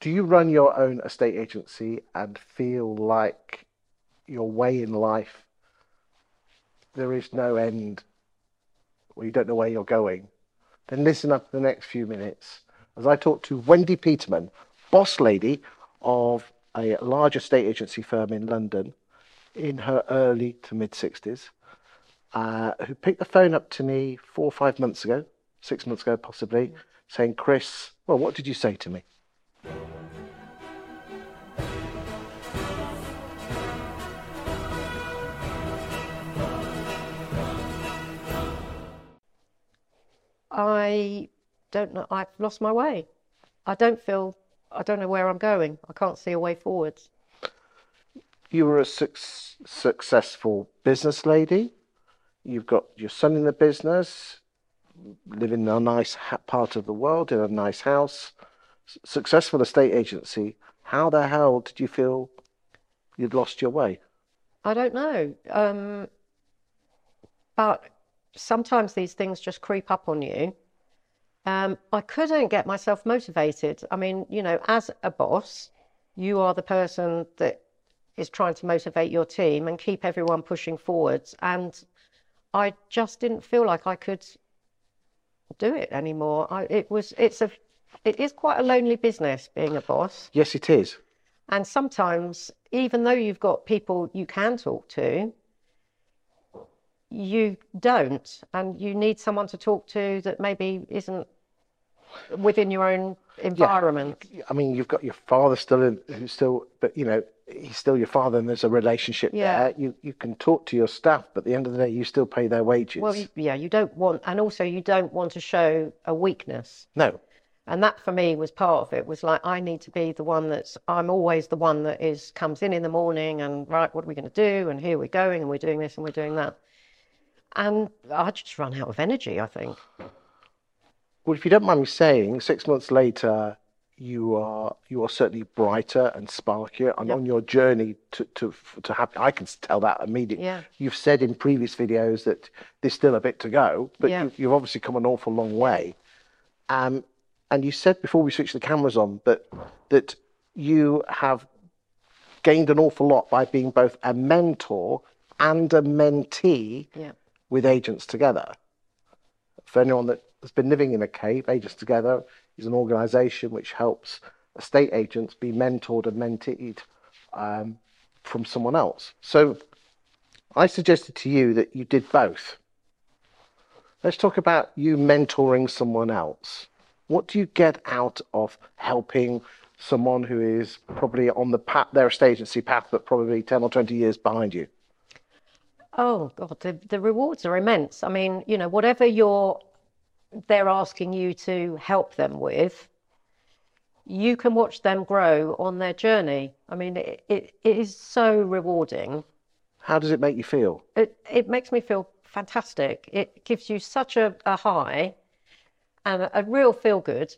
Do you run your own estate agency and feel like your way in life, there is no end, or you don't know where you're going? Then listen up for the next few minutes as I talk to Wendy Peterman, boss lady of a large estate agency firm in London in her early to mid 60s, uh, who picked the phone up to me four or five months ago, six months ago possibly, saying, Chris, well, what did you say to me? I don't know. I've lost my way. I don't feel. I don't know where I'm going. I can't see a way forwards. You were a suc successful business lady. You've got your son in the business, living in a nice part of the world in a nice house, S successful estate agency. How the hell did you feel you'd lost your way? I don't know. Um, but sometimes these things just creep up on you. Um, I couldn't get myself motivated. I mean, you know, as a boss, you are the person that is trying to motivate your team and keep everyone pushing forwards. And I just didn't feel like I could do it anymore. I, it was, it's a, it is quite a lonely business being a boss. Yes, it is. And sometimes, even though you've got people you can talk to, you don't, and you need someone to talk to that maybe isn't within your own environment. Yeah. I mean, you've got your father still in, who's still, but you know, he's still your father, and there's a relationship yeah. there. You you can talk to your staff, but at the end of the day, you still pay their wages. Well, yeah, you don't want, and also you don't want to show a weakness. No. And that for me was part of it. Was like I need to be the one that's. I'm always the one that is comes in in the morning and right, what are we going to do? And here we're going, and we're doing this, and we're doing that. And I just run out of energy. I think. Well, if you don't mind me saying, six months later, you are you are certainly brighter and sparkier, and yep. on your journey to to to have. I can tell that immediately. Yeah. You've said in previous videos that there's still a bit to go, but yeah. you, you've obviously come an awful long way. Um, and you said before we switched the cameras on that that you have gained an awful lot by being both a mentor and a mentee yeah. With agents together. For anyone that has been living in a cave, Agents Together is an organisation which helps estate agents be mentored and mentored um, from someone else. So I suggested to you that you did both. Let's talk about you mentoring someone else. What do you get out of helping someone who is probably on the path, their estate agency path, but probably 10 or 20 years behind you? Oh, God, the, the rewards are immense. I mean, you know, whatever you're they're asking you to help them with, you can watch them grow on their journey. I mean, it, it, it is so rewarding. How does it make you feel? It, it makes me feel fantastic. It gives you such a, a high and a, a real feel good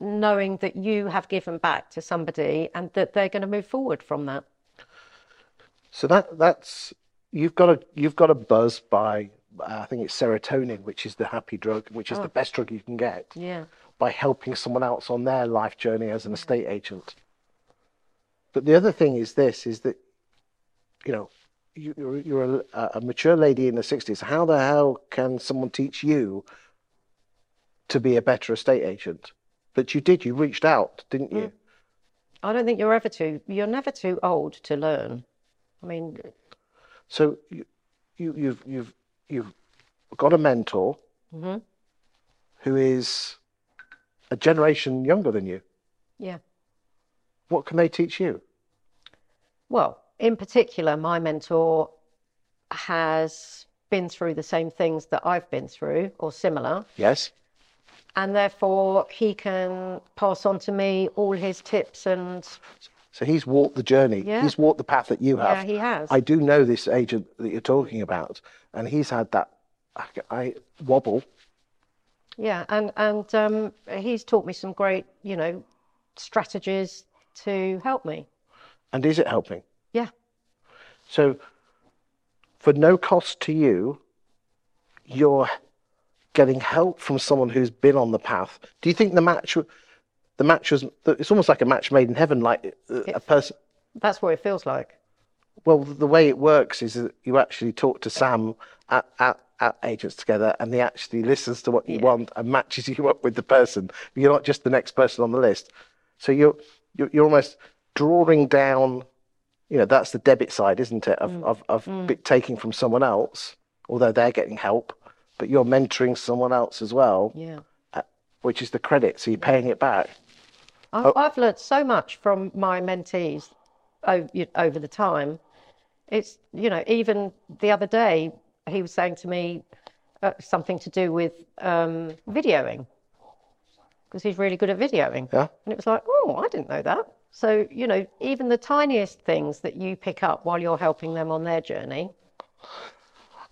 knowing that you have given back to somebody and that they're going to move forward from that. So that that's you've got a you've got a buzz by I think it's serotonin, which is the happy drug, which is oh. the best drug you can get. Yeah. By helping someone else on their life journey as an estate agent. But the other thing is this: is that, you know, you, are you're a, a mature lady in the sixties. How the hell can someone teach you to be a better estate agent? But you did. You reached out, didn't you? Mm. I don't think you're ever too. You're never too old to learn. I mean. So you, you you've you've you've got a mentor mm-hmm. who is a generation younger than you. Yeah. What can they teach you? Well, in particular, my mentor has been through the same things that I've been through or similar. Yes. And therefore, he can pass on to me all his tips and so he's walked the journey. Yeah. He's walked the path that you have. Yeah, he has. I do know this agent that you're talking about, and he's had that I, I wobble. Yeah, and and um, he's taught me some great, you know, strategies to help me. And is it helping? Yeah. So, for no cost to you, you're getting help from someone who's been on the path. Do you think the match the match was. It's almost like a match made in heaven. Like uh, a person. That's what it feels like. Well, the way it works is that you actually talk to Sam at, at, at Agents Together, and he actually listens to what you Yeah. want and matches you up with the person. You're not just the next person on the list. So you're you're, you're almost drawing down. You know, that's the debit side, isn't it? Of mm. of, of mm. bit taking from someone else, although they're getting help, but you're mentoring someone else as well, Yeah. Uh, which is the credit. So you're paying it back. I've, I've learned so much from my mentees over, over the time. It's, you know, even the other day, he was saying to me uh, something to do with um, videoing because he's really good at videoing. Yeah. And it was like, oh, I didn't know that. So, you know, even the tiniest things that you pick up while you're helping them on their journey.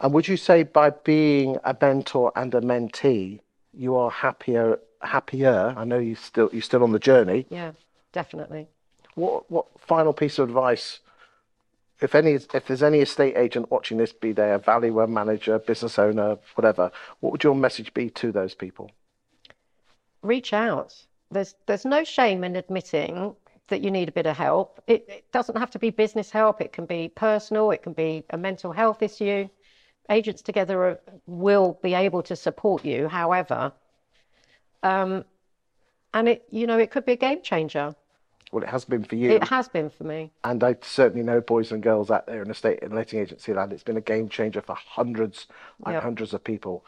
And would you say by being a mentor and a mentee, you are happier? Happier. I know you still you're still on the journey. Yeah, definitely. What what final piece of advice, if any, if there's any estate agent watching this, be they a valuer, manager, business owner, whatever, what would your message be to those people? reach out. There's there's no shame in admitting that you need a bit of help. It, it doesn't have to be business help. It can be personal. It can be a mental health issue. Agents Together are, will be able to support you. However, um, and it you know it could be a game changer. Well, it has been for you, It has been for me. and I certainly know boys and girls out there in estate and letting agency land. It's been a game changer for hundreds and Yep. hundreds of people.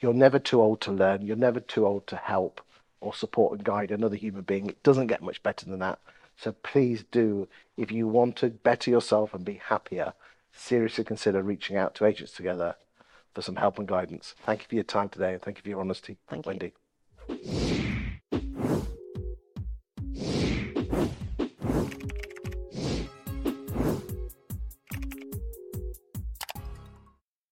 You're never too old to learn. You're never too old to help or support and guide another human being. It doesn't get much better than that. So please do, if you want to better yourself and be happier, seriously consider reaching out to Agents Together for some help and guidance. Thank you for your time today and thank you for your honesty, Thank you. Wendy.